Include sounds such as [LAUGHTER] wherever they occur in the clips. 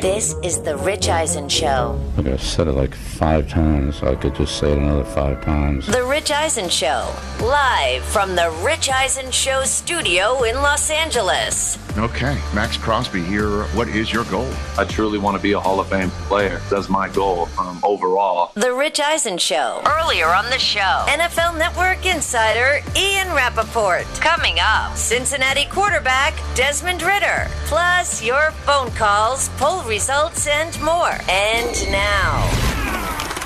This is the Rich Eisen Show. I'm gonna said it like five times, so I could just say it another five times. The Rich Eisen Show. Live from the Rich Eisen Show studio in Los Angeles. Okay, Maxx Crosby here. What is your goal? I truly want to be a Hall of Fame player. That's my goal um, overall. The Rich Eisen Show. Earlier on the show, NFL Network insider Ian Rapoport. Coming up, Cincinnati quarterback Desmond Ridder. Plus, your phone calls, poll results, and more. And now,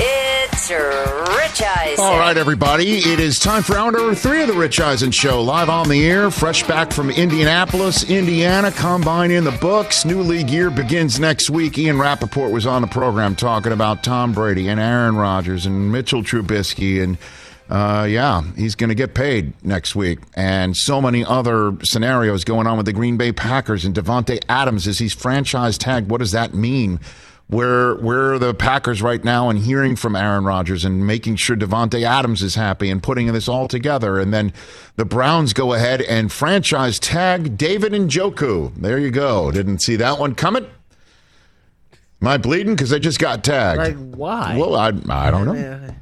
it's Rich Eisen. All right, everybody. It is time for hour number three of the Rich Eisen Show. Live on the air, fresh back from Indianapolis, Indiana. Combine in the books. New league year begins next week. Ian Rapoport was on the program talking about Tom Brady and Aaron Rodgers and Mitchell Trubisky and uh, yeah, he's going to get paid next week. And so many other scenarios going on with the Green Bay Packers and Davante Adams Is he's franchise tagged. What does that mean? Where where are the Packers right now and hearing from Aaron Rodgers and making sure Davante Adams is happy and putting this all together. And then the Browns go ahead and franchise tag David Njoku. There you go. Didn't see that one coming. Am I bleeding because I just got tagged? Like, why? Well, I, I don't know.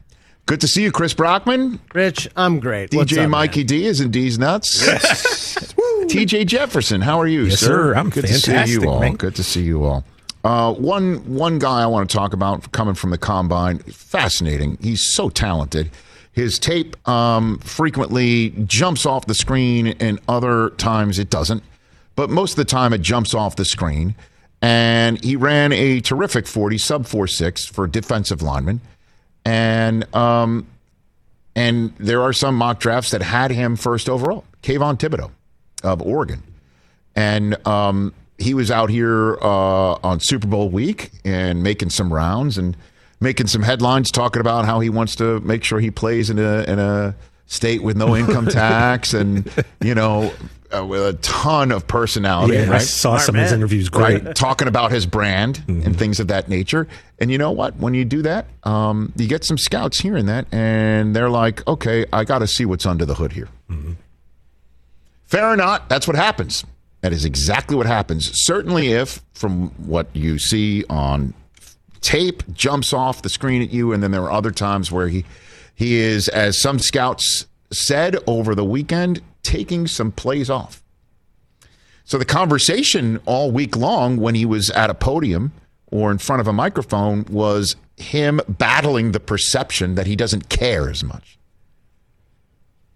Good to see you, Chris Brockman. Rich, I'm great. What's DJ up, Mikey man? D is in D's nuts. [LAUGHS] TJ Jefferson, how are you, Yes, sir? sir. I'm Good to see you all. man. Good to see you all. Uh, one one guy I want to talk about coming from the combine, fascinating. He's so talented. His tape um, frequently jumps off the screen, and other times it doesn't. But most of the time, it jumps off the screen. And he ran a terrific 40 sub 4.6 for defensive lineman. And um, and there are some mock drafts that had him first overall, Kayvon Thibodeaux of Oregon. And um, he was out here uh, on Super Bowl week and making some rounds and making some headlines talking about how he wants to make sure he plays in a, in a state with no income [LAUGHS] tax and, you know, uh, with a ton of personality. Yeah, I right? saw some of his interviews. Great. right? Talking about his brand and things of that nature. And you know what? When you do that, um, you get some scouts hearing that, and they're like, "Okay, I got to see what's under the hood here." Fair or not, that's what happens. That is exactly what happens. Certainly, if from what you see on tape jumps off the screen at you, and then there are other times where he he is, as some scouts said over the weekend, taking some plays off. So the conversation all week long when he was at a podium or in front of a microphone was him battling the perception that he doesn't care as much.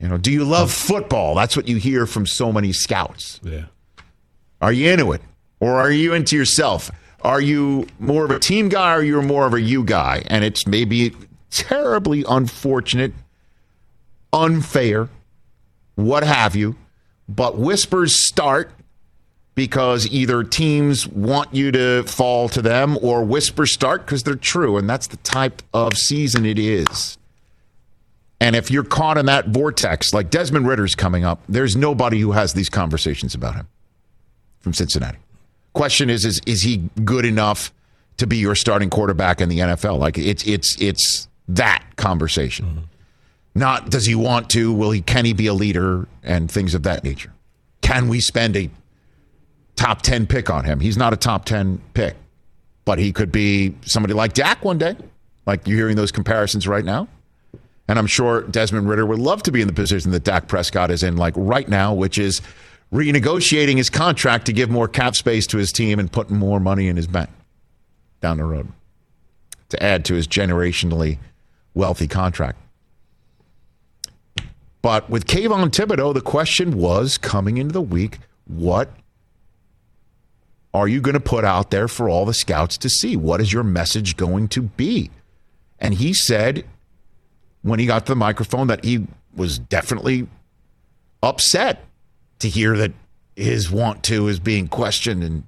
You know, do you love football? That's what you hear from so many scouts. Yeah. Are you into it? Or are you into yourself? Are you more of a team guy or you're more of a you guy? And it's maybe terribly unfortunate, unfair, what have you. But whispers start because either teams want you to fall to them or whispers start because they're true. And that's the type of season it is. And if you're caught in that vortex, like Desmond Ridder's coming up, there's nobody who has these conversations about him from Cincinnati. Question is, is is he good enough to be your starting quarterback in the NFL? Like it's it's it's that conversation. Mm-hmm. Not does he want to? Will he? Can he be a leader and things of that nature? Can we spend a top ten pick on him? He's not a top ten pick, but he could be somebody like Dak one day. Like you're hearing those comparisons right now. And I'm sure Desmond Ridder would love to be in the position that Dak Prescott is in, like right now, which is renegotiating his contract to give more cap space to his team and putting more money in his bank down the road to add to his generationally wealthy contract. But with Kayvon Thibodeaux, the question was coming into the week, what are you going to put out there for all the scouts to see? What is your message going to be? And he said when he got to the microphone that he was definitely upset to hear that his want to is being questioned and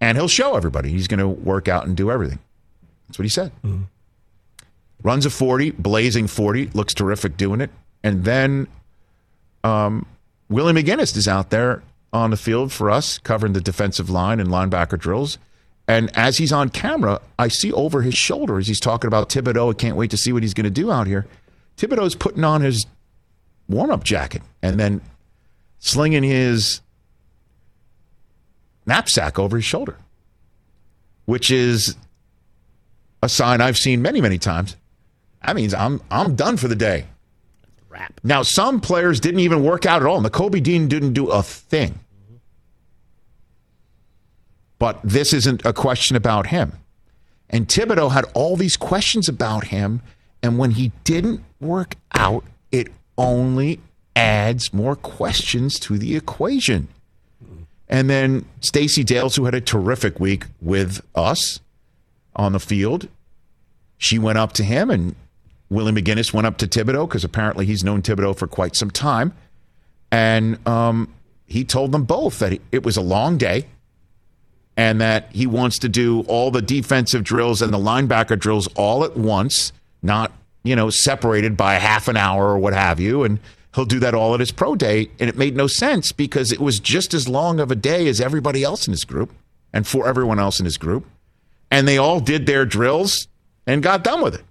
and he'll show everybody he's going to work out and do everything. That's what he said. Mm-hmm. Runs a 40, blazing 40, looks terrific doing it. And then um, Willie McGinest is out there on the field for us, covering the defensive line and linebacker drills. And as he's on camera, I see over his shoulder as he's talking about Thibodeaux. I can't wait to see what he's going to do out here. Thibodeaux's putting on his warm up jacket and then slinging his knapsack over his shoulder, which is a sign I've seen many, many times. That means I'm I'm done for the day. Wrap. Now, some players didn't even work out at all. Nakobe Dean didn't do a thing. But this isn't a question about him. And Thibodeaux had all these questions about him. And when he didn't work out, it only adds more questions to the equation. And then Stacey Dales, who had a terrific week with us on the field, she went up to him and Willie McGinest went up to Thibodeaux because apparently he's known Thibodeaux for quite some time. And um, he told them both that it was a long day and that he wants to do all the defensive drills and the linebacker drills all at once, not, you know, separated by half an hour or what have you. And he'll do that all at his pro day. And it made no sense because it was just as long of a day as everybody else in his group and for everyone else in his group. And they all did their drills and got done with it.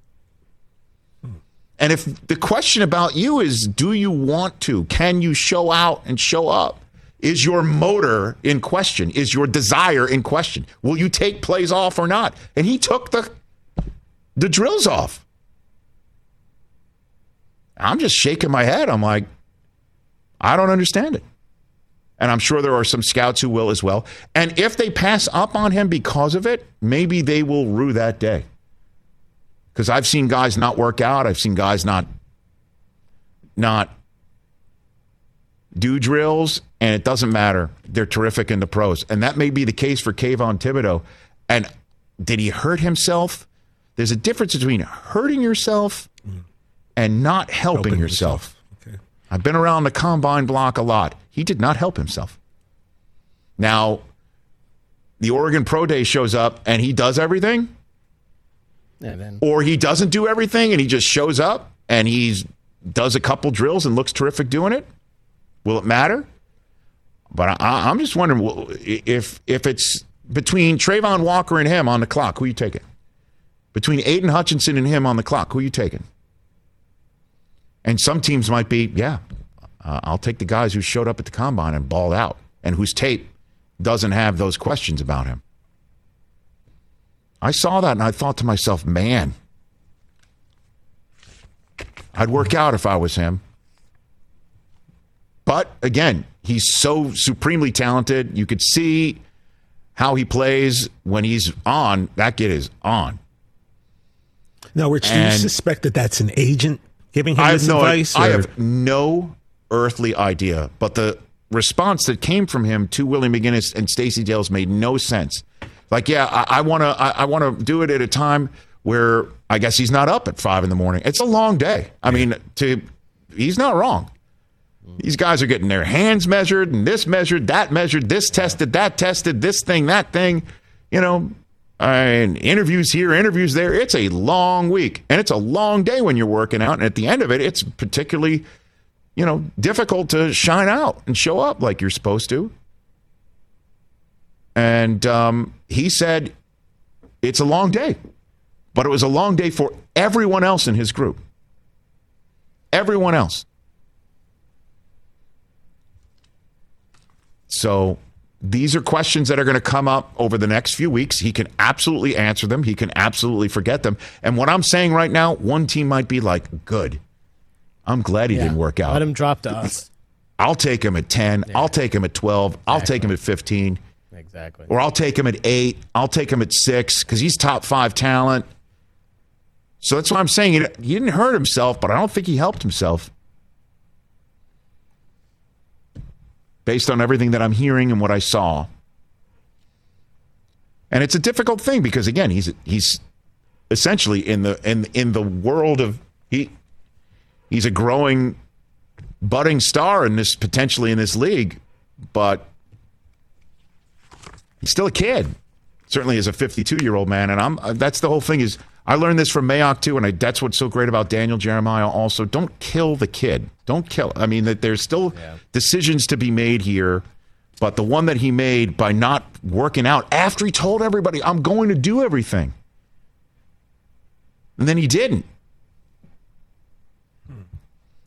And if the question about you is, do you want to? Can you show out and show up? Is your motor in question? Is your desire in question? Will you take plays off or not? And he took the the drills off. I'm just shaking my head. I'm like, I don't understand it. And I'm sure there are some scouts who will as well. And if they pass up on him because of it, maybe they will rue that day. Because I've seen guys not work out. I've seen guys not not do drills, and it doesn't matter. They're terrific in the pros. And that may be the case for Kayvon Thibodeaux. And did he hurt himself? There's a difference between hurting yourself mm-hmm. and not helping, helping yourself. yourself. Okay. I've been around the combine block a lot. He did not help himself. Now, the Oregon Pro Day shows up and he does everything. Then- or he doesn't do everything and he just shows up and he does a couple drills and looks terrific doing it. Will it matter? But I, am just wondering if if it's between Travon Walker and him on the clock, who you taking? Between Aidan Hutchinson and him on the clock, who are you taking? And some teams might be, yeah, uh, I'll take the guys who showed up at the combine and balled out and whose tape doesn't have those questions about him. I saw that and I thought to myself, man, I'd work out if I was him. But again, he's so supremely talented. You could see how he plays when he's on. That kid is on. Now, Rich, do you suspect that that's an agent giving him I this no, advice? I, I have no earthly idea. But the response that came from him to Willie McGinest and Stacey Dales made no sense. Like, yeah, I want to I, I want to do it at a time where I guess he's not up at five in the morning. It's a long day. I mean, to he's not wrong. These guys are getting their hands measured and this measured, that measured, this tested, that tested, this thing, that thing. You know, and interviews here, interviews there. It's a long week and it's a long day when you're working out. And at the end of it, it's particularly, you know, difficult to shine out and show up like you're supposed to. And um, he said it's a long day, but it was a long day for everyone else in his group. Everyone else. So these are questions that are going to come up over the next few weeks. He can absolutely answer them. He can absolutely forget them. And what I'm saying right now, one team might be like, good. I'm glad he Yeah. didn't work out. Let him drop to us. I'll take him at 10. I'll take him at 12. I'll take him at 15. Exactly. Or I'll take him at 8. I'll take him at 6 because he's top five talent. So that's why I'm saying he didn't hurt himself, but I don't think he helped himself. Based on everything that I'm hearing and what I saw. And it's a difficult thing because again, he's he's essentially in the in in the world of he he's a growing budding star in this potentially in this league, but still a kid. Certainly as a 52 year old man, and I'm uh, that's the whole thing is I learned this from Mayock too, and I, that's what's so great about Daniel Jeremiah. Also, don't kill the kid. Don't kill. I mean that there's still decisions to be made here, but the one that he made by not working out after he told everybody I'm going to do everything, and then he didn't.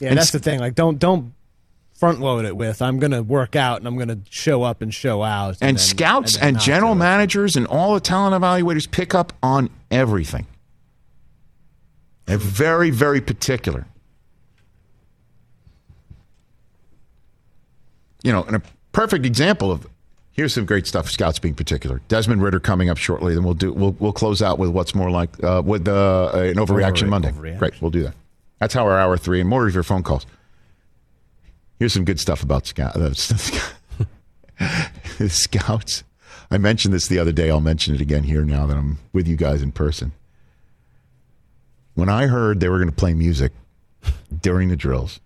Yeah, And that's the thing. Like, don't don't front load it with I'm going to work out and I'm going to show up and show out. and, then- scouts then and, general managers and all the talent evaluators pick up on everything. They're very, very particular. You know, and a perfect example of here's some great stuff. Scouts being particular. Desmond Ridder coming up shortly. Then we'll do we'll we'll close out with what's more like uh, with uh, an overreaction Overre- Monday. overreaction. Great, we'll do that. That's how our hour three and more of your phone calls. Here's some good stuff about. Uh, [LAUGHS] scouts. I mentioned this the other day. I'll mention it again here now that I'm with you guys in person. When I heard they were going to play music during the drills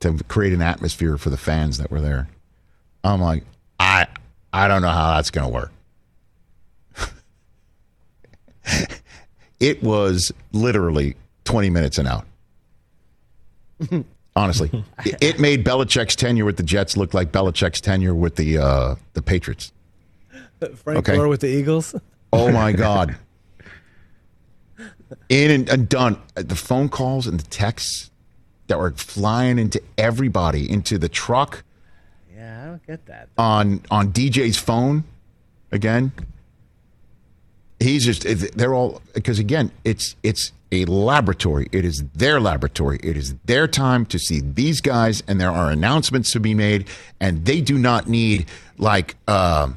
to create an atmosphere for the fans that were there, I'm like, I I don't know how that's going to work. [LAUGHS] it was literally 20 minutes and out. [LAUGHS] Honestly, [LAUGHS] it, made Belichick's tenure with the Jets look like Belichick's tenure with the uh, the Patriots. Frank okay. Gore with the Eagles. Oh my [LAUGHS] God! In and, and done. The phone calls and the texts that were flying into everybody, into the truck, Yeah, I don't get that. on on DJ's phone. Again, he's just they're all because again, it's it's a laboratory. It is their laboratory. It is their time to see these guys, and there are announcements to be made, and they do not need like. Uh,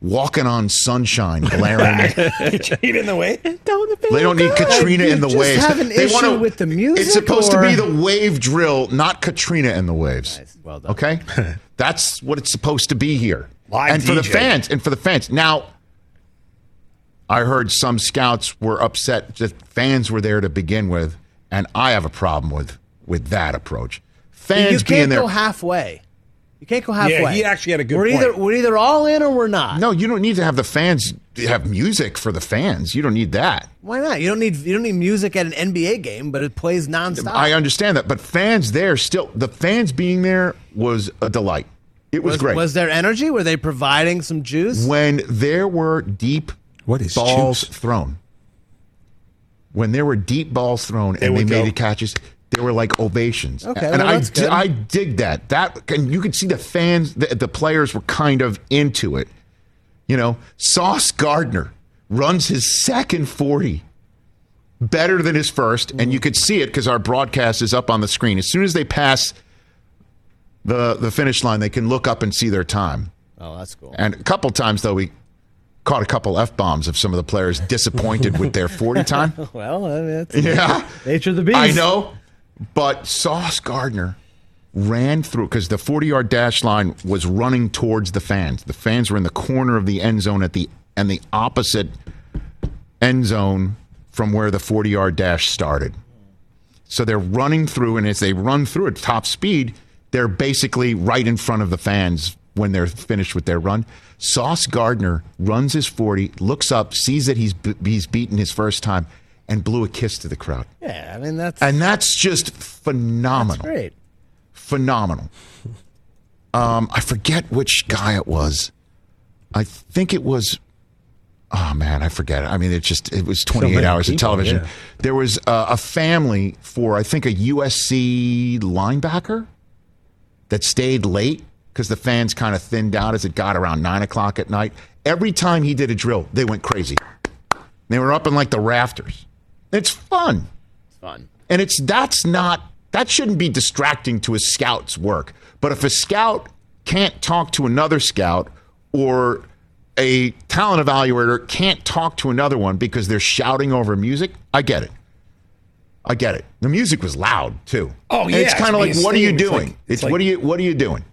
Walking on sunshine, blaring. [LAUGHS] Katrina in the way. They don't need Katrina in the just waves. have an they issue wanna- with the music, It's supposed or- to be the wave drill, not Katrina in the waves. Well done. Okay, [LAUGHS] that's what it's supposed to be here. Live and for the fans, and for the fans. Now, I heard some scouts were upset that fans were there to begin with, and I have a problem with with that approach. Fans you being can't there. go halfway. You can't go halfway. Yeah, he actually had a good we're point. Either, we're either all in or we're not. no, you don't need to have the fans have music for the fans. You don't need that. Why not? You don't need you don't need music at an NBA game, but it plays nonstop. I understand that, but fans there still the fans being there was a delight. It was, was, great. was there energy? Were they providing some juice? when there were deep What is balls juice? thrown. When there were deep balls thrown and they would made the catches, there were like ovations. Okay, and well, I, that's good. I dig that. That and you could see the fans, the, the players were kind of into it. You know, Sauce Gardner runs his second forty better than his first, and you could see it because our broadcast is up on the screen. As soon as they pass the the finish line, they can look up and see their time. oh, that's cool. And a couple times though, we caught a couple f bombs of some of the players disappointed with their forty time. [LAUGHS] Well, uh, that's Yeah, nature of the beast. I know. But Sauce Gardner ran through because the forty yard dash line was running towards the fans. The fans were in the corner of the end zone at the and the opposite end zone from where the forty yard dash started. So they're running through, and as they run through at top speed, they're basically right in front of the fans when they're finished with their run. Sauce Gardner runs his 40, looks up, sees that he's he's beaten his first time, and blew a kiss to the crowd. Yeah, I mean that's, And that's just phenomenal. That's great. Phenomenal. Um, I forget which guy it was. I think it was. Oh man, I forget. it. I mean, it just it was 28 many hours of television. yeah. There was uh, a family for I think a USC linebacker that stayed late because the fans kind of thinned out as it got around nine o'clock at night. Every time he did a drill, they went crazy. They were up in like the rafters. It's fun. It's fun. And it's that's not that shouldn't be distracting to a scout's work. But if a scout can't talk to another scout or a talent evaluator can't talk to another one because they're shouting over music, I get it. I get it. The music was loud too. Oh And yeah, it's kind of like, what are you insane. It's doing? like- It's, it's like- what are you what are you doing?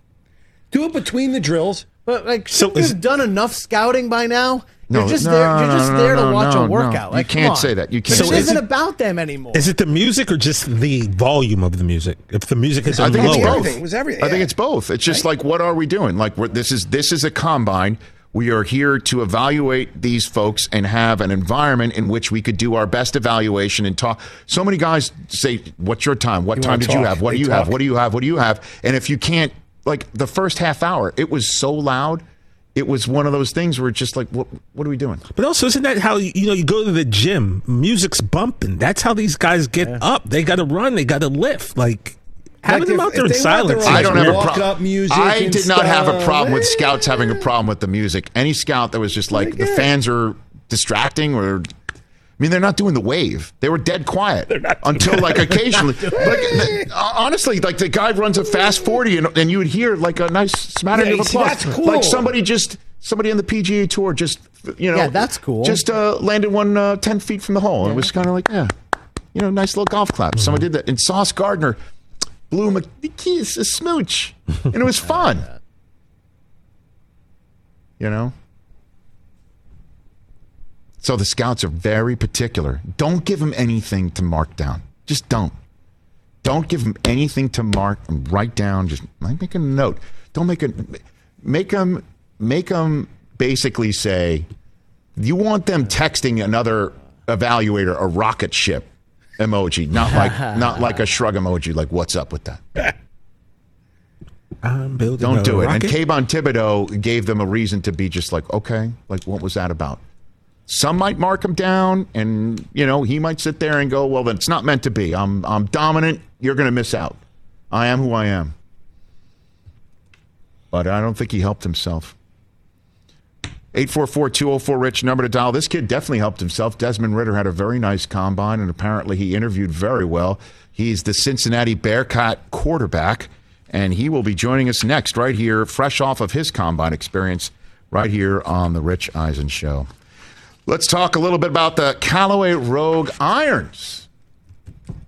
Do it between the drills. But like, So so is- you've done enough scouting by now. No, you're just no, there. You're no, just no, there no, to watch no, a no. workout. You can't say that. You can't So say that. isn't about them anymore. Is it the music or just the volume of the music? If the music is I on think it's both. everything- it was everything. I think it's both. It's just like, what are we doing? Like, we're, this is this is a combine. We are here to evaluate these folks and have an environment in which we could do our best evaluation and talk. So many guys say, "What's your time? What You time wanna did you have? What They do you have? What do you have? What do you have?" And if you can't, like the first half hour, it was so loud. It was one of those things where it's just like, what what are we doing? But also, isn't that how you know you go to the gym? Music's bumping. That's how these guys get up. They got to run. They got to lift. Like having Like, them if- out there in they their silence. I don't have a problem. up music I did not have a problem with scouts having a problem with the music. Any scout that was just like the fans are distracting or. I mean, they're not doing the wave. They were dead quiet until like [LAUGHS] occasionally. like the- honestly, like the guy runs a fast forty, and, and you would hear like a nice smattering Yeah, of see, applause. that's cool. Like somebody just somebody on the PGA tour just you know Yeah, that's cool. Just uh, landed one uh, ten feet from the hole. and It was kind of like yeah, you know, nice little golf clap. Someone did that, and Sauce Gardner blew him a kiss, a smooch, and it was [LAUGHS] fun. You know. So the scouts are very particular. Don't give them anything to mark down. Just don't. Don't give them anything to mark and write down. Just make a note. Don't make a make them make them basically say you want them texting another evaluator a rocket ship emoji, not like [LAUGHS] not like a shrug emoji. Like what's up with that? [LAUGHS] I'm building Don't do it. rocket. And Kayvon Thibodeaux gave them a reason to be just like, okay, like what was that about? Some might mark him down, and you know he might sit there and go, well, then it's not meant to be. I'm I'm dominant. You're going to miss out. I am who I am. But I don't think he helped himself. 844-204-RICH, number to dial. This kid definitely helped himself. Desmond Ridder had a very nice combine, and apparently he interviewed very well. He's the Cincinnati Bearcat quarterback, and he will be joining us next right here, fresh off of his combine experience, right here on the Rich Eisen Show. Let's talk a little bit about the Callaway Rogue Irons.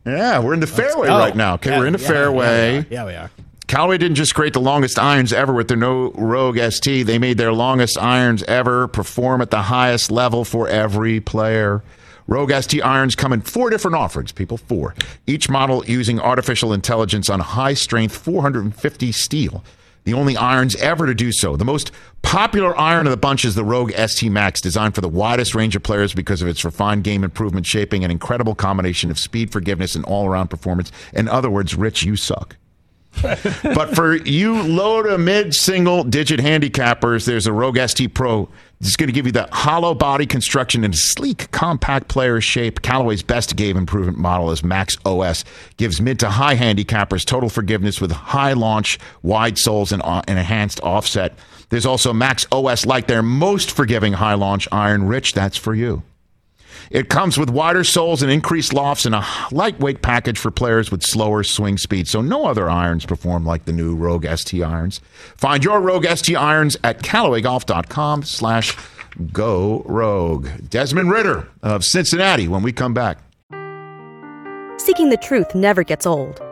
Yeah, we're in the fairway Oh, right now. Okay, yeah, we're in the yeah, fairway. Yeah, we are. Yeah, we are. Callaway didn't just create the longest irons ever with their no Rogue ST. They made their longest irons ever perform at the highest level for every player. Rogue ST irons come in four different offerings, people. Four. Each model using artificial intelligence on high strength 450 steel. The only irons ever to do so. The most popular iron of the bunch is the Rogue ST Max, designed for the widest range of players because of its refined game improvement shaping and incredible combination of speed, forgiveness, and all around performance. In other words, Rich, you suck. [LAUGHS] but for you low to mid single digit handicappers, there's a Rogue ST Pro. It's going to give you the hollow body construction and sleek, compact player shape. Callaway's best game improvement model is Max OS. Gives mid to high handicappers total forgiveness with high launch, wide soles, and, uh, enhanced offset. There's also Max OS Lite their most forgiving high launch iron. Rich, that's for you. It comes with wider soles and increased lofts and a lightweight package for players with slower swing speed. So no other irons perform like the new Rogue ST irons. Find your Rogue ST irons at CallawayGolf.com slash go rogue. Desmond Ridder of Cincinnati when we come back. Seeking the truth never gets old.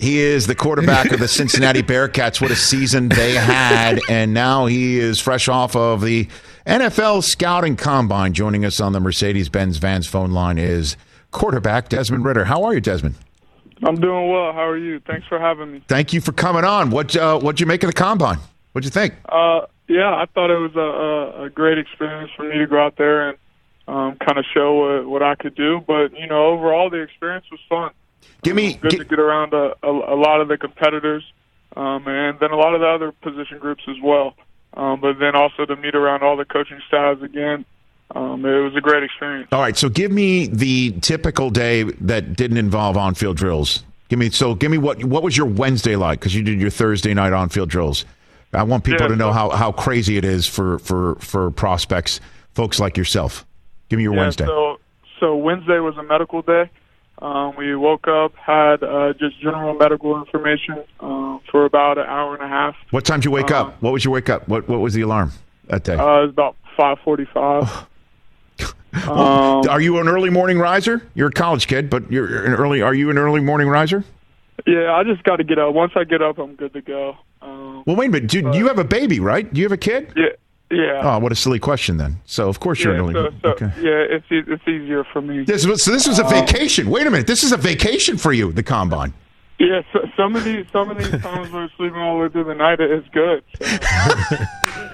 He is the quarterback of the Cincinnati [LAUGHS] Bearcats. What a season they had. And now he is fresh off of the NFL Scouting Combine. Joining us on the Mercedes Benz Vans phone line is quarterback Desmond Ridder. How are you, Desmond? I'm doing well. How are you? Thanks for having me. Thank you for coming on. What uh, what'd you make of the combine? What'd you think? Uh, yeah, I thought it was a, a, a great experience for me to go out there and um, kind of show what, what I could do. But you know, overall, the experience was fun. Give me good to get around a, a, a lot of the competitors, um, and then a lot of the other position groups as well. Um, but then also to meet around all the coaching styles again. Um, it was a great experience. All right, so give me the typical day that didn't involve on-field drills. Give me so give me what what was your Wednesday like because you did your Thursday night on-field drills. I want people Yeah, to know how, how crazy it is for, for, for prospects, folks like yourself. Give me your yeah, Wednesday. So, so Wednesday was a medical day. Um, we woke up, had uh, just general medical information uh, for about an hour and a half. what time did you wake uh, up? What was your wake up? What what was the alarm that day? Uh, it was about five forty-five. [LAUGHS] um, are you an early morning riser? You're a college kid, but you're an early. Are you an early morning riser? yeah, I just got to get up. Once I get up, I'm good to go. Um, Well, wait a minute, dude. you have a baby, right? Do you have a kid? yeah, yeah. Oh, what a silly question then. So of course you're yeah, an early. so, so, okay. yeah, it's it's easier for me. This was so. This was a Uh, vacation. Wait a minute. This is a vacation for you. The combine. Yeah, so, some of these some of these [LAUGHS] times we're sleeping all the way through the night. It's good. [LAUGHS]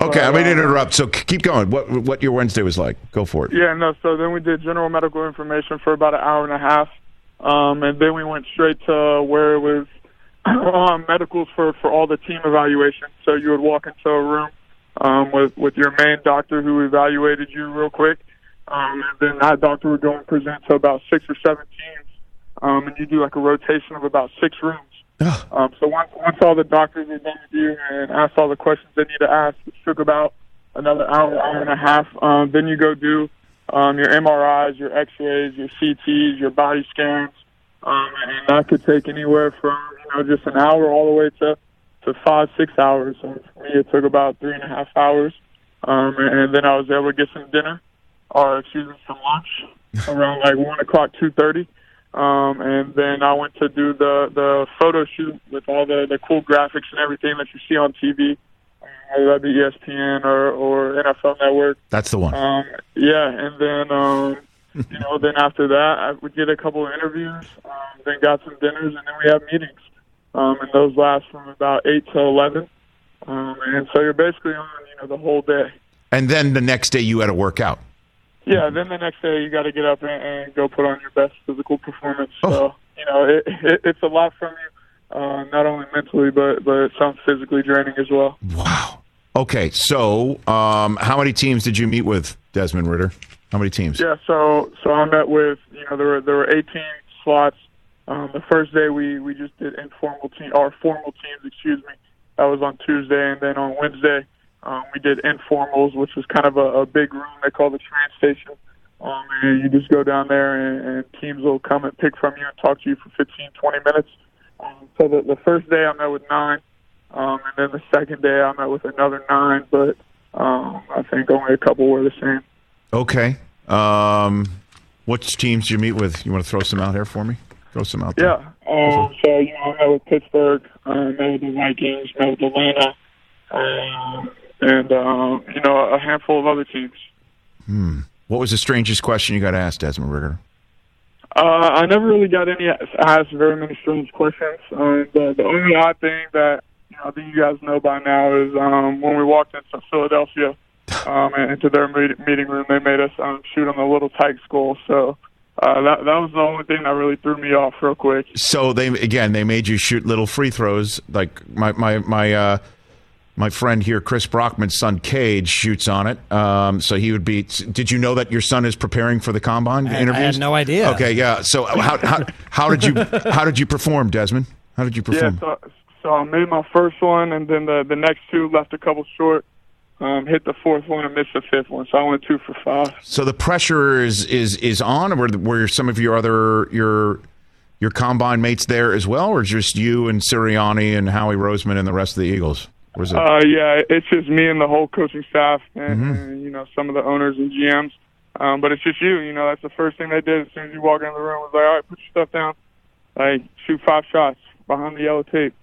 Okay, I mean to interrupt. So keep going. What what your Wednesday was like? Go for it. Yeah, no. So then we did general medical information for about an hour and a half, um, and then we went straight to where it was um, medicals for for all the team evaluations. So you would walk into a room um, with with your main doctor who evaluated you real quick, um, and then that doctor would go and present to about six or seven teams, um, and you do like a rotation of about six rooms. Um, so once once all the doctors are done with you and asked all the questions they need to ask, it took about another hour, hour and a half. Um, then you go do um, your MRIs, your X-rays, your CTs, your body scans, um, and that could take anywhere from you know just an hour all the way to to five six hours. So for me, it took about three and a half hours, um, and, then I was able to get some dinner, or excuse me, some lunch [LAUGHS] around like one o'clock, two thirty. Um, and then I went to do the the photo shoot with all the the cool graphics and everything that you see on TV, uh, whether that be ESPN or or NFL Network. That's the one. Um, yeah, and then um, you know, then after that, I would get a couple of interviews, um, then got some dinners, and then we have meetings. Um, and those last from about eight to eleven. Um, and so you're basically on, you know, the whole day. And then the next day you had to work out. Yeah, then the next day you got to get up and, and go put on your best physical performance. So you know it, it, it's a lot from you, uh, not only mentally but but it sounds physically draining as well. Wow. Okay, so um, how many teams did you meet with, Desmond Ridder? How many teams? Yeah, so so I met with you know there were there were 18 slots. Um, the first day we we just did informal team or formal teams, excuse me. That was on Tuesday, and then on Wednesday um, we did informals, which was kind of a, a big room they call the train station. Um, and you just go down there, and, and teams will come and pick from you and talk to you for 15, 20 minutes. Um, so the, the first day I met with nine, um, and then the second day I met with another nine, but um, I think only a couple were the same. Okay. Um, which teams did you meet with? You want to throw some out here for me? Throw some out there. Yeah. Um, so you know, I met with Pittsburgh, I met with the Vikings, met with Atlanta, um, and um, you know a handful of other teams. Hmm. What was the strangest question you got asked, Desmond Ridder? Uh, I never really got any asked very many strange questions. Um, the, the only odd thing that you know, I think you guys know by now is um, when we walked into Philadelphia um, and into their meet- meeting room, they made us um, shoot on the little tight school. So uh, that that was the only thing that really threw me off real quick. So they again they made you shoot little free throws. Like my my my uh, my friend here, Chris Brockman's son, Cage, shoots on it. Um, so he would be. Did you know that your son is preparing for the combine I- I interviews? had no idea. Okay, yeah. So how, how how did you how did you perform, Desmond? How did you Yeah, perform? so, so I made my first one, and then the the next two left a couple short. Um, hit the fourth one and missed the fifth one, so I went two for five. So the pressure is is is on, or were, were some of your other your your combine mates there as well, or just you and Sirianni and Howie Roseman and the rest of the Eagles? Was it? Uh, yeah, it's just me and the whole coaching staff, and, Mm-hmm. and you know some of the owners and GMs. Um, but it's just you. You know, that's the first thing they did as soon as you walk into the room was like, all right, put your stuff down, like shoot five shots behind the yellow tape.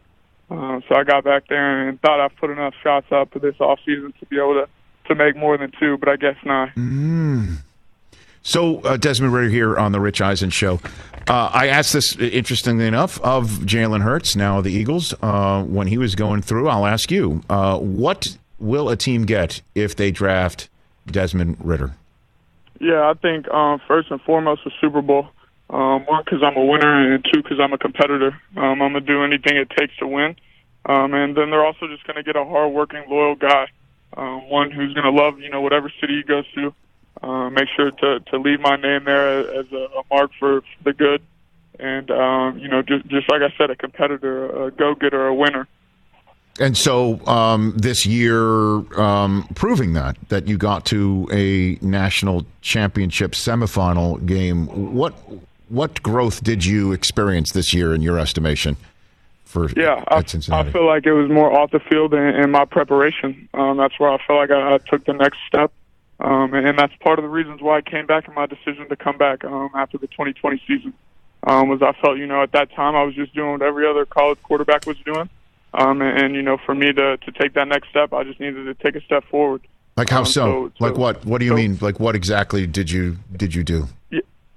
Um, so I got back there and thought I put enough shots up for this off season to be able to to make more than two, but I guess not. Mm. So, uh, Desmond Ridder here on the Rich Eisen Show. Uh, I asked this, interestingly enough, of Jalen Hurts, now the Eagles, uh, when he was going through. I'll ask you, uh, what will a team get if they draft Desmond Ridder? Yeah, I think um, first and foremost the Super Bowl. Um, one, because I'm a winner, and two, because I'm a competitor. Um, I'm gonna do anything it takes to win. Um, and then they're also just gonna get a hardworking, loyal guy, um, one who's gonna love you know whatever city he goes to. Uh, make sure to to leave my name there as a, a mark for, the good, and um, you know just just like I said, a competitor, a go getter, a winner. And so um, this year, um, proving that that you got to a national championship semifinal game, what what growth did you experience this year in your estimation? For Yeah, I? I feel like it was more off the field and, and my preparation. Um, that's where I felt like I, I took the next step, um, and, and that's part of the reasons why I came back in my decision to come back um, after the 2020 season. Um, was I felt you know at that time I was just doing what every other college quarterback was doing, um, and, and you know for me to to take that next step, I just needed to take a step forward. like how um, so? so- Like what? What do you so- mean? Like what exactly did you did you do?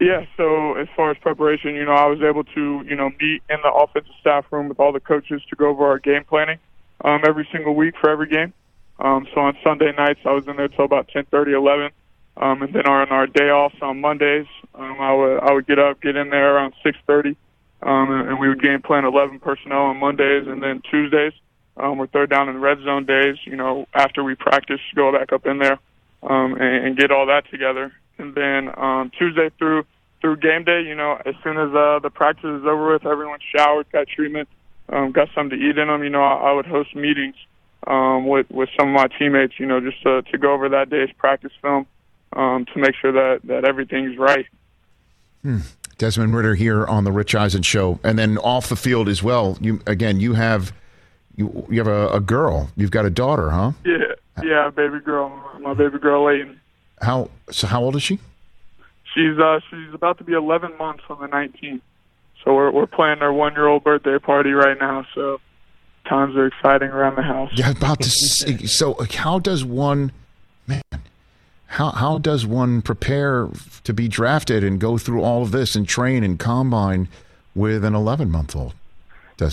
Yeah, so as far as preparation, you know, I was able to, you know, meet in the offensive staff room with all the coaches to go over our game planning um, every single week for every game. Um, so on Sunday nights, I was in there till about ten thirty, eleven, um, and then on our day offs on Mondays, um, I would I would get up, get in there around six thirty, um, and, we would game plan eleven personnel on Mondays, and then Tuesdays um, were third down and red zone days. You know, after we practice, go back up in there um, and, and get all that together. And then um, Tuesday through through game day, you know, as soon as uh, the practice is over with, everyone showered, got treatment, um, got something to eat in them. You know, I, I would host meetings um, with with some of my teammates. You know, just to, to go over that day's practice film um, to make sure that that everything's right. Hmm. Desmond Ridder here on the Rich Eisen Show, and then off the field as well. You again, you have you you have a, a girl. You've got a daughter, huh? Yeah, yeah, baby girl, my baby girl Layton. How so? How old is she? She's uh she's about to be 11 months on the 19th. So we're we're planning our one year old birthday party right now. So times are exciting around the house. Yeah, about to. say, so, how does one, man? How how does one prepare to be drafted and go through all of this and train and combine with an 11 month old?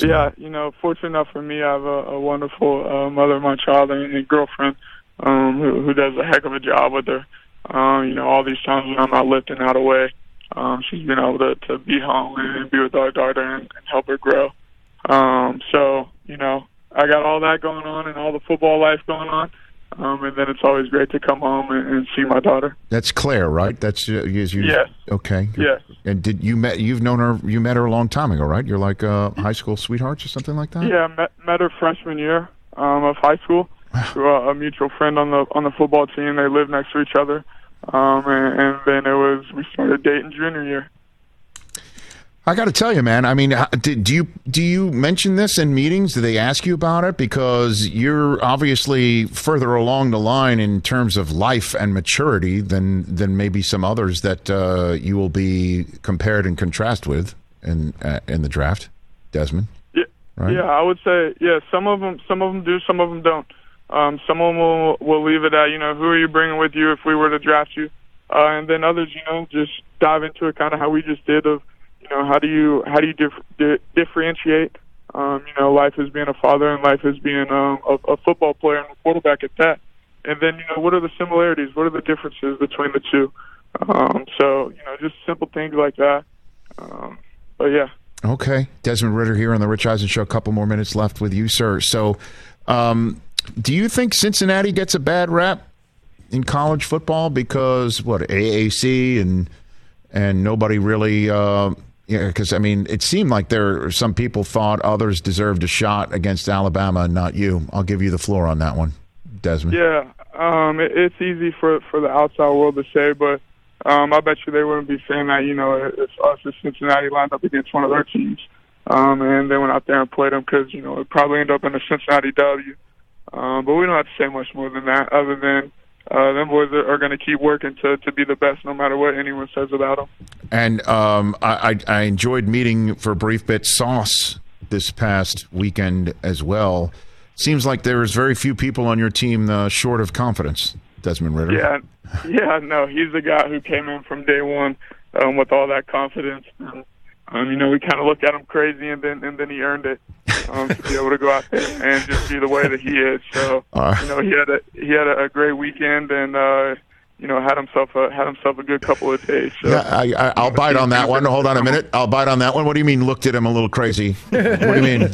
Yeah, you know, fortunate enough for me, I have a, a wonderful uh, mother of my child and, and girlfriend um, who, who does a heck of a job with her. Um, you know, all these times when I'm not lifting out away, um, she's been able to, to be home and be with our daughter and, and help her grow. Um, so, you know, I got all that going on and all the football life going on. Um, and then it's always great to come home and, and see my daughter. That's Claire, right? That's uh, you. Yes. Okay. Yes. And did you met? You've known her. You met her a long time ago, right? You're like uh, high school sweethearts or something like that. Yeah, met, met her freshman year um, of high school [LAUGHS] through a, a mutual friend on the on the football team. They lived next to each other, um, and, and then it was we started dating junior year. I got to tell you, man. I mean, did, do you do you mention this in meetings? Do they ask you about it? Because you're obviously further along the line in terms of life and maturity than than maybe some others that uh, you will be compared and contrast with in uh, in the draft, Desmond. Yeah, Right. yeah, I would say yeah. Some of them, some of them do, some of them don't. Um, some of them will will leave it at you know who are you bringing with you if we were to draft you, uh, and then others you know just dive into it kind of how we just did of you know how do you how do you dif- di- differentiate um, you know life as being a father and life as being um, a, a football player and a quarterback at that, and then you know what are the similarities, what are the differences between the two. Um, so you know just simple things like that. Um, but yeah. Okay, Desmond Ridder here on the Rich Eisen Show. A couple more minutes left with you, sir. So, um, Do you think Cincinnati gets a bad rap in college football because what AAC and and nobody really? Uh, yeah, because I mean, it seemed like there some people thought others deserved a shot against Alabama and not you. I'll give you the floor on that one, Desmond. Yeah, um, it, it's easy for for the outside world to say, but um, I bet you they wouldn't be saying that. You know, if us as Cincinnati lined up against one of their teams, um, and they went out there and played them, because you know it probably ended up in a Cincinnati W. Um, but we don't have to say much more than that, other than uh, them boys are, are going to keep working to to be the best, no matter what anyone says about them. And um, I, I, I enjoyed meeting for a brief bit Sauce this past weekend as well. Seems like there is very few people on your team uh, short of confidence. Desmond Ridder. Yeah, yeah, no, he's the guy who came in from day one um, with all that confidence. Um, you know, we kind of looked at him crazy, and then and then he earned it um, to be able to go out there and just be the way that he is. So, Uh. you know, he had a he had a, a great weekend, and uh, you know, had himself a had himself a good couple of days. So. Yeah, I, I, I'll bite on that one. Hold on a minute. I'll bite on that one. What do you mean? Looked at him a little crazy. What do you mean? What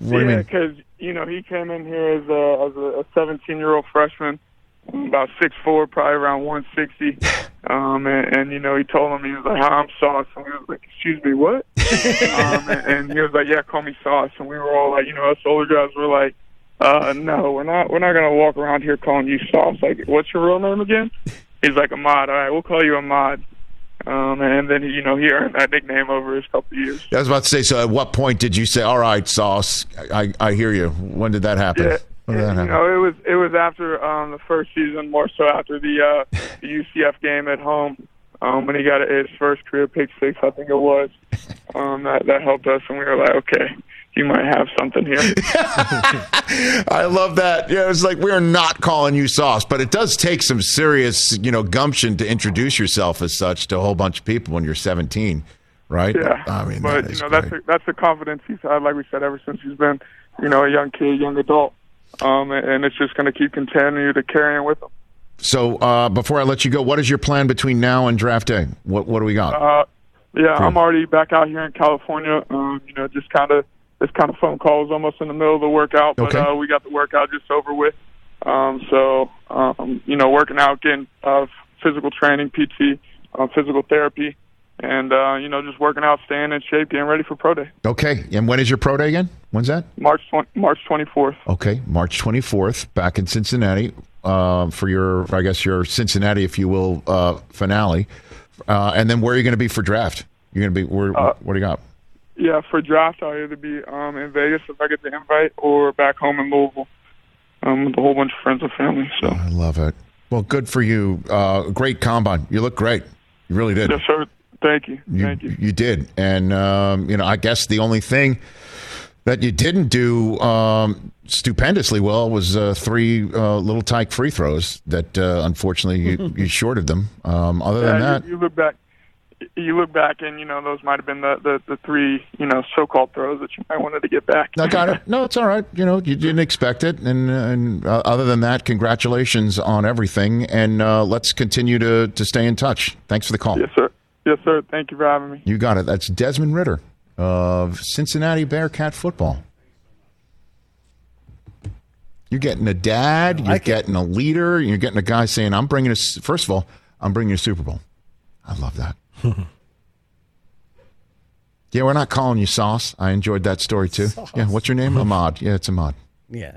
do you yeah, mean? because you know he came in here as a as a 17 year old freshman, about six four, probably around 160. [LAUGHS] Um, and, and you know he told him he was like, "Hi, I'm Sauce," and we was like, "Excuse me, what?" [LAUGHS] um, and, and he was like, "Yeah, call me Sauce," and we were all like, you know, us older guys were like, uh, "No, we're not. We're not gonna walk around here calling you Sauce. Like, what's your real name again?" He's like, "Ahmad." All right, we'll call you Ahmad. Um, and then you know he earned that nickname over his couple of years. I was about to say. So, at what point did you say, "All right, Sauce"? I, I hear you. When did that happen? Yeah, When did that you know, it was it was after um, the first season, more so after the uh, the UCF game at home um, when he got his first career pick six, I think it was. Um, that that helped us, and we were like, okay, you might have something here. [LAUGHS] I love that. Yeah, it's like we are not calling you Sauce, but it does take some serious, you know, gumption to introduce yourself as such to a whole bunch of people when you're 17, right? yeah, I mean, but that you is know that's great. the, that's the confidence he's had, like we said, ever since he's been, you know, a young kid, young adult. Um, and, it's just going to keep continuing to carry on with them. So, uh, before I let you go, what is your plan between now and draft day? What What do we got? Uh, yeah. I'm already back out here in California. Um, you know, just kind of this kind of phone call is almost in the middle of the workout, but Okay. uh, we got the workout just over with. Um, so, um, you know, working out, getting uh, physical training, PT, uh, physical therapy, and uh, you know, just working out, staying in shape, getting ready for pro day, okay, and when is your pro day again? When's that? March 20, March 24th. Okay, March 24th, back in Cincinnati uh, for your, I guess, your Cincinnati, if you will, uh, finale. Uh, and then where are you going to be for draft? You're going to be where? Uh, what do you got? Yeah, for draft, I'll either be um, in Vegas if I get the invite, or back home in Louisville um, with a whole bunch of friends and family. So, I love it. Well, good for you. Uh, great combine. You look great. You really did. yes, sir. Thank you. You, Thank you. you did. And, um, you know, I guess the only thing that you didn't do um, stupendously well was uh, three uh, little tyke free throws that uh, unfortunately you, [LAUGHS] you shorted them. Um, other than that, you, you look back. You look back, and you know those might have been the, the the three you know so-called throws that you might wanted to get back. I got it. [LAUGHS] No, it's all right. You know, you didn't expect it, and and uh, other than that, congratulations on everything, and uh, let's continue to to stay in touch. Thanks for the call. Yes, sir. Yes, sir. Thank you for having me. You got it. That's Desmond Ridder of Cincinnati Bearcat football. You're getting a dad. You're it. getting a leader. You're getting a guy saying, "I'm bringing a." First of all, I'm bringing you a Super Bowl. I love that. [LAUGHS] yeah, we're not calling you Sauce. I enjoyed that story too. Yeah, what's your name? Ahmad. Yeah, it's Ahmad. Yeah.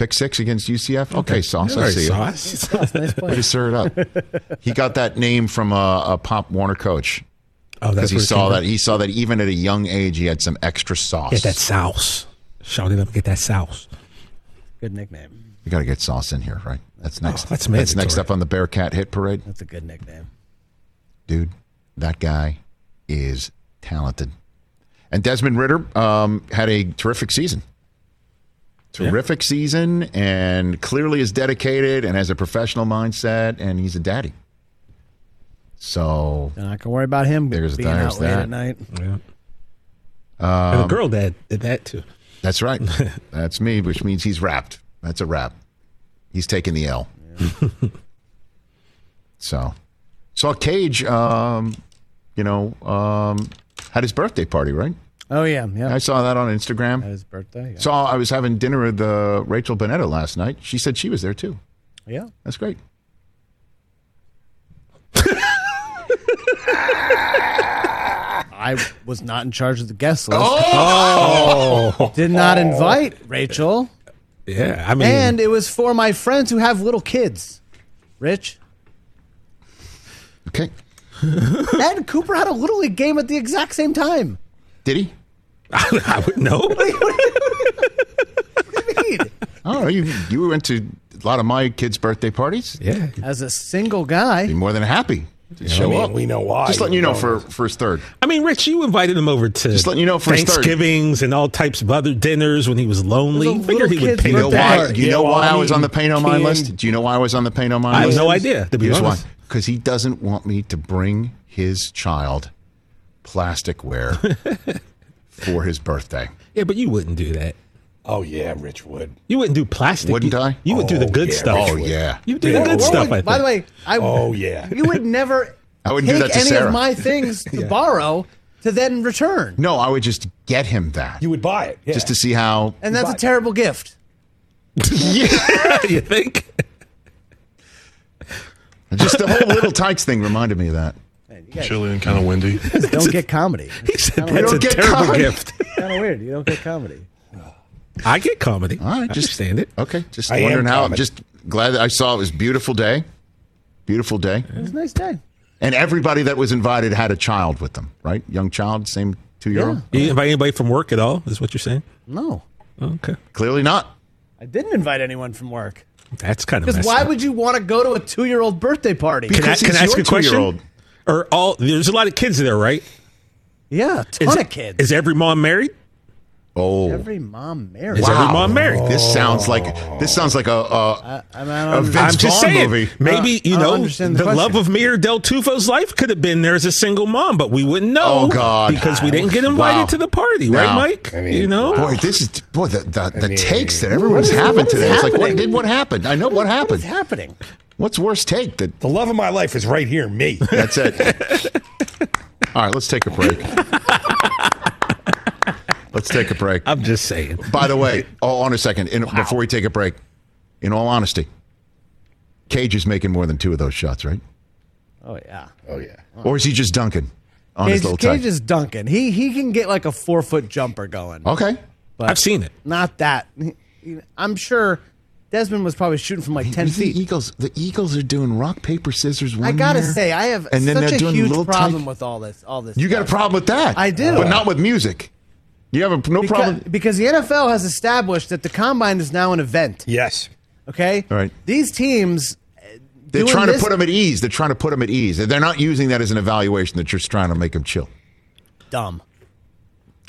Pick six against UCF. Okay, Sauce. I All right, see you. Sauce. Nice Way play. [LAUGHS] to stir it up. he got that name from a, a Pop Warner coach Oh, because that's he saw that he saw that even at a young age he had some extra sauce. Get that sauce. Shout it up. Get that sauce. Good nickname. You got to get sauce in here, right? That's next. Oh, that's next mandatory. up on the Bearcat hit parade, That's a good nickname. dude. That guy is talented. And Desmond Ridder um, had a terrific season. Terrific season, and clearly is dedicated and has a professional mindset, and he's a daddy. So Don't have to worry about him There's- being there's out late that. at night. Yeah. and the girl dad did that too. That's right. [LAUGHS] That's me, which means he's wrapped. That's a wrap. He's taking the L. so, saw Cage, um, you know, um, had his birthday party, right? Oh yeah, yeah. I saw that on Instagram. His birthday. Yeah. Saw I was having dinner with uh, Rachel Bonnetta last night. She said she was there too. yeah. That's great. I was not in charge of the guest list. Oh, [LAUGHS] Did not invite Rachel, yeah. I mean, and it was for my friends who have little kids. Rich Okay. and Cooper had a little league game at the exact same time. Did he? [LAUGHS] I would know. [LAUGHS] Oh, you you went to a lot of my kids' birthday parties. Yeah. As a single guy, Be more than happy to show mean, up. we know why. Just letting you know We for know. first third. I mean, Rich, you invited him over to Just letting you know for his third. Thanksgivings and all types of other dinners when he was lonely. It was a Figure he little would kid's pay You know birthday why? you know why I was on the pain on my mind list? Do you know why I was on the pay no mind I have list? no idea, to be Here's honest. why. Because he doesn't want me to bring his child plasticware [LAUGHS] for his birthday. Yeah, but you wouldn't do that. Oh yeah, Rich would. You wouldn't do plastic. Wouldn't you, I? You would do the Oh, good yeah, stuff. Oh yeah. You do Yeah. the good What stuff. would- I by the think. way, I Oh yeah. [LAUGHS] you would never I wouldn't do take that to any Sarah. of my [LAUGHS] things to borrow to then return, No, I would just get him that. You would buy it yeah. Just to see how and that's a Right. terrible gift. [LAUGHS] Yeah, you think? just the whole little tights thing reminded me of that. Man, guys Chilly and kind of windy. [LAUGHS] [LAUGHS] don't get comedy. He said don't that's a terrible caught. gift. [LAUGHS] kind of weird. You don't get comedy. I get comedy. All right, I just stand it. Okay, just I am wondering how. comedy. Just glad that I saw it was a beautiful day, beautiful day, It was a nice day. and everybody that was invited had a child with them, right? Young child, same two year old. You invite anybody from work at all? Is what you're saying? No, oh, Okay, Clearly not. I didn't invite anyone from work. that's kind of Because why up. would you want to go to a two-year-old birthday party? Can I, Because can I he's ask your a question? two-year-old. Or all? There's a lot of kids there, right? yeah, a ton Is, of kids. Is every mom married? Oh, every mom married? Is every mom married? This sounds like this sounds like a, a, I mean, I a Vince I'm just Vaughn saying. movie. Maybe Uh, you I know the, the love question. of Mir Del Tufo's life could have been there as a single mom, but we wouldn't know. Oh, God. because we didn't get invited Wow. to the party, No. right, Mike? I mean, you know, Boy, this is boy the the, the mean, takes that everyone's what is- having what is today. It's like what did what happened? I know what what happened. is happening? What's worst take? That the love of my life is right here, me. [LAUGHS] that's it. All right, let's take a break. let's take a break. I'm just saying. By the way, [LAUGHS] oh, on a second, in, before we take a break, in all honesty, Cage is making more than two of those shots, right? Oh yeah. oh yeah. Or is he just dunking on his Cage, little Cage tight? is Duncan. He he can get like a four foot jumper going. Okay. but I've seen it. Not that. He- he- I'm sure Desmond was probably shooting from like ten the feet. Eagles, the Eagles are doing rock paper scissors. One I gotta year, say, I have and then such they're a doing huge little problem tight- with all this. All this. You got a problem with that? I do. but not with music. You have a no because, problem. because the NFL has established that the combine is now an event. Yes. Okay. All right. These teams. uh, They're doing trying to put them at ease. They're trying to put them at ease. They're not using that as an evaluation. They're just trying to make them chill. dumb.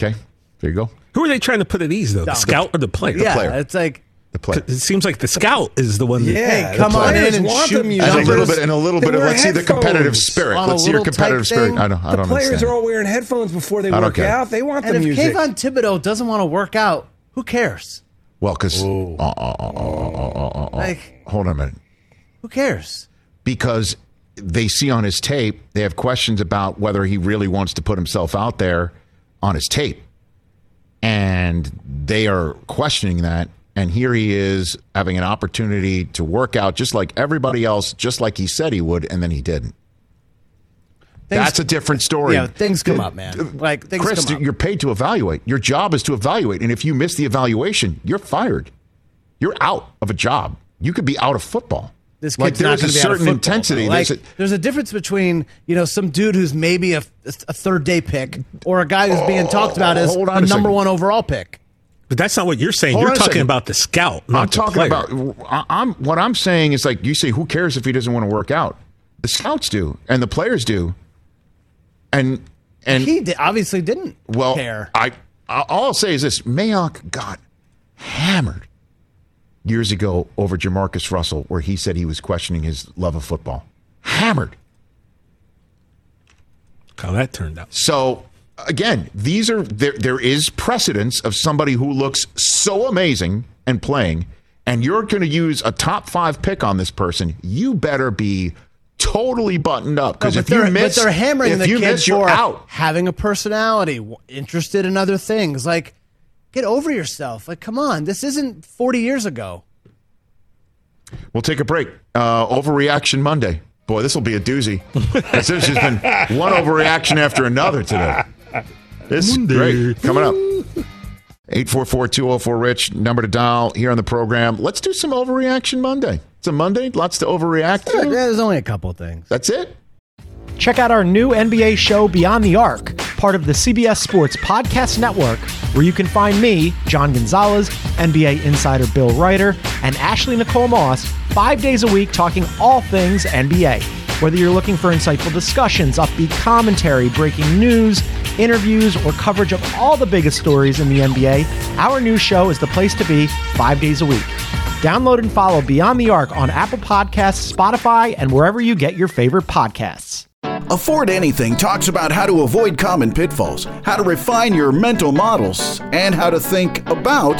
Okay, there you go. Who are they trying to put at ease though? The scout or the player? yeah, player. it's like The play. It seems like the scout is the one. That, Yeah. Hey, come on in and want shoot the music. and a little bit, and a little bit of let's see the competitive spirit. Let's see your competitive spirit. thing. I don't. I don't The players understand. are all wearing headphones before they work care. out. They want and the if music. Kayvon Thibodeaux doesn't want to work out, who cares? well, because uh, uh, uh, uh, uh, uh, uh, Like, hold on a minute. who cares? because they see on his tape, they have questions about whether he really wants to put himself out there on his tape. And they are questioning that. And here he is having an opportunity to work out just like everybody else, just like he said he would, and then he didn't. Things- That's a different story. Yeah, things come up, man. Uh, uh, like things Chris, come up. you're paid to evaluate. Your job is to evaluate. And if you miss the evaluation, you're fired. You're out of a job. You could be out of football. This like kid's not there's a gonna out of certain football, intensity. Like, There's a- there's a difference between you know some dude who's maybe a, a third day pick or a guy who's being talked about as a a number second. one overall pick. But that's not what you're saying. Hold you're talking second. about the scout. Not I'm the talking player. about. I- I'm what I'm saying is like you say, who cares if he doesn't want to work out? The scouts do, and the players do, and and he did, obviously didn't well, care. I I- all I'll say is this: Mayock got hammered years ago over JaMarcus Russell, where he said he was questioning his love of football. Hammered. how that turned out. So again, these are there. There is precedence of somebody who looks so amazing and playing, and you're going to use a top five pick on this person. You better be totally buttoned up. Because No, if you they're, miss, but they're hammering if the you kid miss, you're out. having a personality, interested in other things. Like, get over yourself. Like, come on, this isn't 40 years ago. We'll take a break. Uh, overreaction Monday. Boy, this will be a doozy. [LAUGHS] 'Cause There's just been one overreaction after another today. This is great. Coming up. 844-204-RICH, number to dial here on the program. Let's do some overreaction Monday. It's a Monday. Lots to overreact Yeah, to. there's only a couple of things. That's it. Check out our new NBA show, Beyond the Arc, part of the CBS Sports Podcast Network, where you can find me, John Gonzalez, NBA insider Bill Reiter, and Ashley Nicole Moss, five days a week talking all things NBA. Whether you're looking for insightful discussions, upbeat commentary, breaking news, interviews, or coverage of all the biggest stories in the NBA, our new show is the place to be five days a week. Download and follow Beyond the Arc on Apple Podcasts, Spotify, and wherever you get your favorite podcasts. Afford Anything talks about how to avoid common pitfalls, how to refine your mental models, and how to think about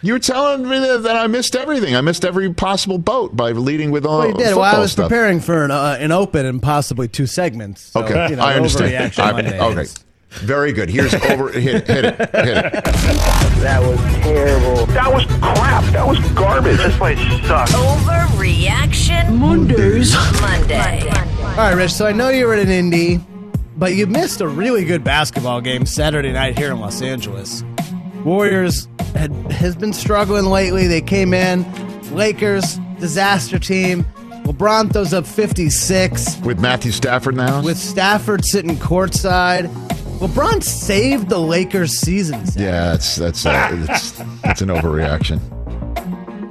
You were telling me that, that I missed everything. I missed every possible boat by leading with all Well, you did. Well, I was stuff. preparing for an, uh, an open and possibly two segments. So, Okay, you know, I understand. overreaction I- okay, is- very good. Here's over. Hit, hit it. Hit it. That was terrible. That was crap. That was garbage. This place sucks. Overreaction Mondays. Monday. All right, Rich. So I know you were at an Indy, but you missed a really good basketball game Saturday night here in Los Angeles. Warriors had has been struggling lately. They came in, Lakers disaster team. LeBron throws up 56 with Matthew Stafford now. with Stafford sitting courtside. LeBron saved the Lakers season. Yeah, that's that's uh, it's, it's an overreaction.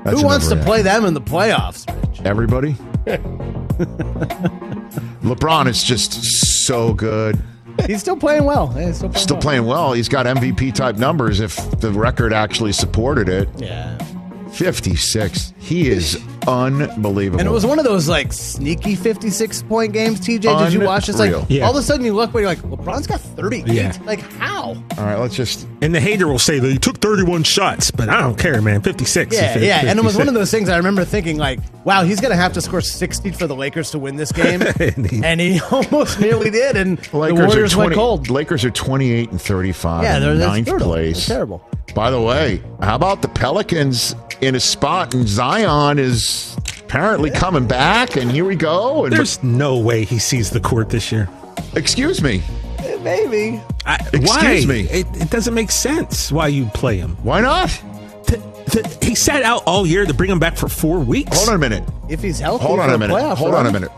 That's Who an wants to play them in the playoffs? Everybody. [LAUGHS] LeBron is just so good. He's still playing well. Yeah, he's still playing Still well. playing well. He's got MVP type numbers if the record actually supported it. Yeah. 56. He is unbelievable. And it was one of those like sneaky 56 point games, TJ. Did you watch? this? like Yeah. all of a sudden you look where you're like, LeBron's got 38. Yeah. Like, how? All right, let's just. And the hater will say that he took 31 shots, but I don't care, man. 56. Yeah, fif- yeah. And it was one of those things I remember thinking, like, wow, he's going to have to score 60 for the Lakers to win this game. [LAUGHS] and, he, [LAUGHS] almost nearly did. And the Warriors went cold. Lakers are 28 and 35. Yeah, they're that's ninth brutal. place. They're terrible. By the way, how about the Pelicans in a spot and Zion is apparently coming back and here we go. And There's no way he sees the court this year. excuse me. Eh, maybe. I, Excuse why? me. It, it doesn't make sense why you play him. Why not? Th- th- he sat out all year to bring him back for four weeks. Hold on a minute. If he's healthy, Hold on a minute. playoff Hold on a minute.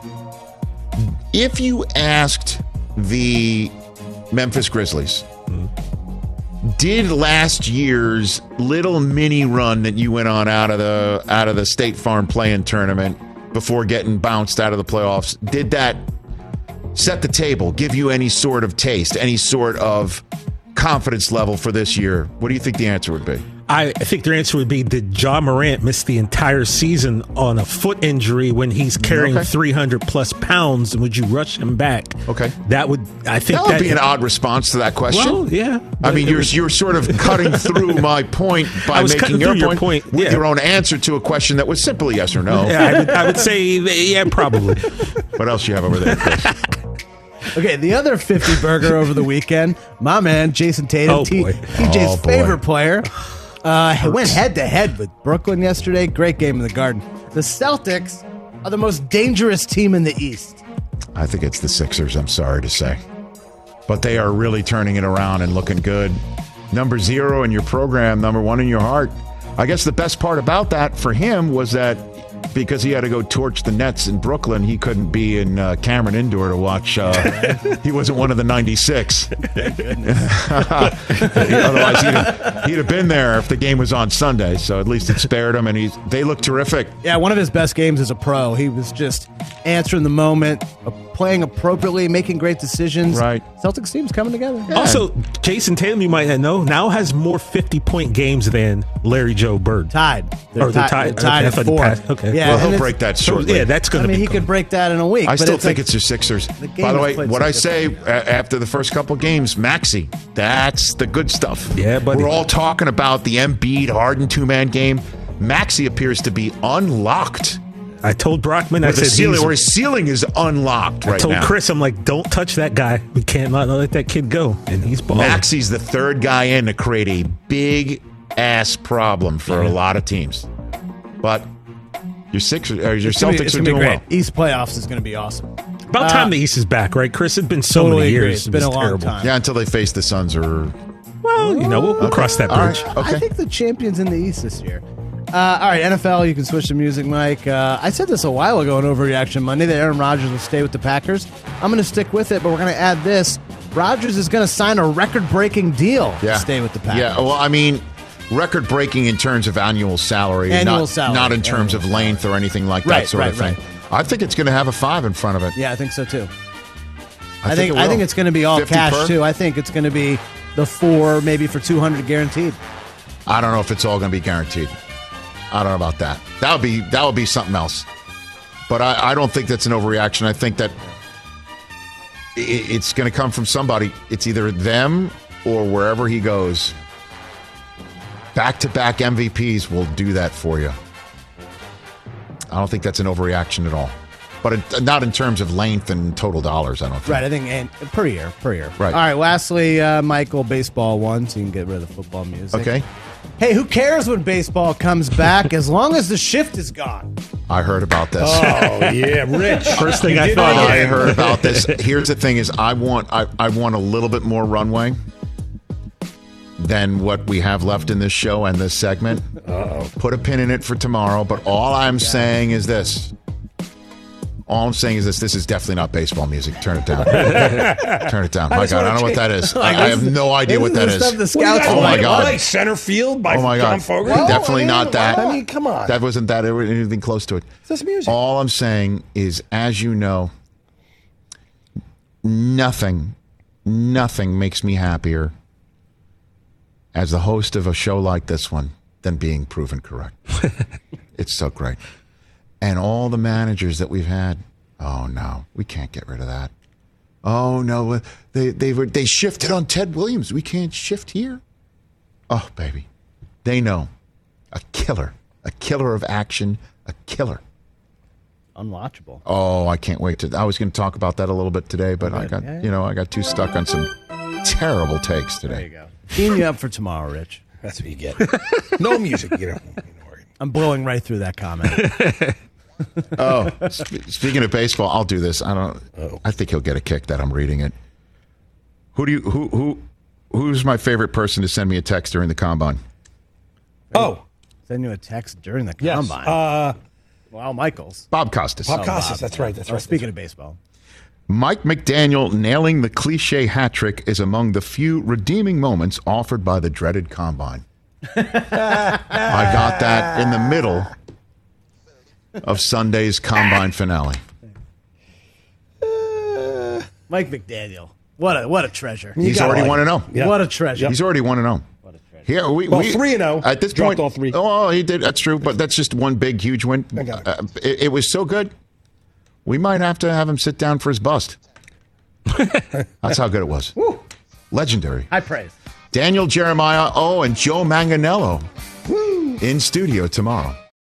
If you asked the Memphis Grizzlies, mm-hmm. Did last year's little mini run that you went on out of the out of the State Farm play-in tournament before getting bounced out of the playoffs, did that set the table, give you any sort of taste, any sort of confidence level for this year? What do you think the answer would be? I I think their answer would be Did John Morant miss the entire season on a foot injury when he's carrying Okay. 300 plus pounds? And would you rush him back? Okay. That would, I think That would be an odd response to that question. Well, yeah. I mean, you're was- you're sort of cutting through [LAUGHS] my point by I was making your through your point, point, with yeah. your own answer to a question that was simply yes or no. Yeah, I would, I would say, yeah, probably. [LAUGHS] What else you have over there, Chris? [LAUGHS] Okay, the other 50 burger over the weekend, my man, Jayson Tatum, Oh, T- TJ's Oh, favorite player, uh, went head to head with Brooklyn yesterday. Great game in the Garden. The Celtics are the most dangerous team in the East. I think it's the Sixers. I'm sorry to say, but they are really turning it around and looking good. Number zero in your program, number one in your heart. I guess the best part about that for him was that because he had to go torch the Nets in Brooklyn, he couldn't be in uh, Cameron Indoor to watch. Uh, [LAUGHS] he wasn't one of the 96. [LAUGHS] [LAUGHS] Otherwise, he'd have, he'd have been there if the game was on Sunday. So at least it spared him, and he's they look terrific. Yeah, one of his best games as a pro. He was just answering the moment, a playing appropriately, making great decisions. Right. Celtics team's coming together. Also, Jayson Tatum, you might not know, now has more 50 point games than Larry Joe Bird. Tied. They're Or they're ti- tied. tied Okay, at four. passed. Okay. Yeah, well, he'll break that So, shortly. yeah, that's going to I mean, be he could break that in a week. I but still it's think like- it's your Sixers. game By the way, what so I say uh, a- after the first couple games, Maxey, that's the good stuff. Yeah, but We're all talking about the Embiid Harden two man game. Maxey appears to be unlocked. I told Brockman, I the said, ceiling, where his ceiling is unlocked I right told now. Chris, I'm like, don't touch that guy. We can't let, let that kid go. And he's balling. Maxey's the third guy in to create a big ass problem for a lot of teams. But your Sixers or your It's gonna be- Celtics it's are doing well. East playoffs is going to be awesome. About Uh, time the East is back, right, Chris? It's been so Totally many agree. years. It's been It a was long terrible. time. Yeah, until they face the Suns or Well, you know, we'll, we'll cross that bridge. right. Okay. I think the champions in the East this year. Uh, all right, NFL, you can switch to music, Mike. Uh, I said this a while ago on Overreaction Monday that Aaron Rodgers will stay with the Packers. I'm going to stick with it, but we're going to add this. Rodgers is going to sign a record breaking deal yeah. to stay with the Packers. Yeah, well, I mean, record breaking in terms of annual salary, Annual not, salary, not in terms annual of length or anything like Right, that sort of right, thing. I think it's going to have a five in front of it. Yeah, I think so too. I I, think think, I think it's going to be all cash per? too. I think it's going to be the four, maybe for 200 guaranteed. I don't know if it's all going to be guaranteed. I don't know about that. That would be that would be something else. But I, I don't think that's an overreaction. I think that i it's going to come from somebody. It's either them or wherever he goes. Back to back MVPs will do that for you. I don't think that's an overreaction at all. But it, not in terms of length and total dollars. I don't think. Right, I think and per year, per year. Right. All right. Lastly, uh, Michael, baseball one, so you can get rid of the football music. Okay. Hey, who cares when baseball comes back as long as the shift is gone? I heard about this. Oh yeah, [LAUGHS] Rich. First thing You I thought. I again. heard about this. Here's the thing: is I want I, I want a little bit more runway than what we have left in this show and this segment. Uh-oh. Put a pin in it for tomorrow. But all I'm saying is this. All I'm saying is this: this is definitely not baseball music. Turn it down. [LAUGHS] Turn it down. My God, I wanna don't know what that is. change- I, I have no idea what that This is. stuff the What do you scouts Oh, my? God. Like center field by Oh my God. John God! Fogerty? Definitely not that. I mean, come on. That wasn't that or anything close to it. This music. All I'm saying is, as you know, nothing, nothing makes me happier as the host of a show like this one than being proven correct. [LAUGHS] it's so great. And all the managers that we've had, oh no, we can't get rid of that. Oh no, uh, they they were they shifted on Ted Williams. We can't shift here. Oh baby, they know a killer, a killer of action, a killer. Unwatchable. Oh, I can't wait to. I was going to talk about that a little bit today, but I got Yeah, yeah. you know I got too stuck on some terrible takes There you today. go. Teeing you up for tomorrow, Rich. That's what you get. no music, you know. I'm blowing right through that comment. [LAUGHS] [LAUGHS] Oh, sp- speaking of baseball, I'll do this. I don't. I think he'll get a kick that I'm reading it. Who do you who who who's my favorite person to send me a text during the combine? Oh, Send you a text during the yes. combine. Uh, wow, Michaels. Bob Costas. Bob Oh, Costas. Bob. That's right. That's Oh, right. speaking of baseball. Mike McDaniel nailing the cliche hat trick is among the few redeeming moments offered by the dreaded combine. [LAUGHS] I got that in the middle of Sunday's combine finale. Mike McDaniel. What a what a treasure. You He's already like one it. to know. Yeah. What a treasure. He's already one to know. Here we, Well, we three and zero at this point. all three. Oh, he did. That's true, but that's just one big, huge win. I it. Uh, it, it was so good. We might have to have him sit down for his bust. [LAUGHS] that's how good it was. Legendary. High praise. Daniel Jeremiah. Oh, and Joe Manganello in studio tomorrow.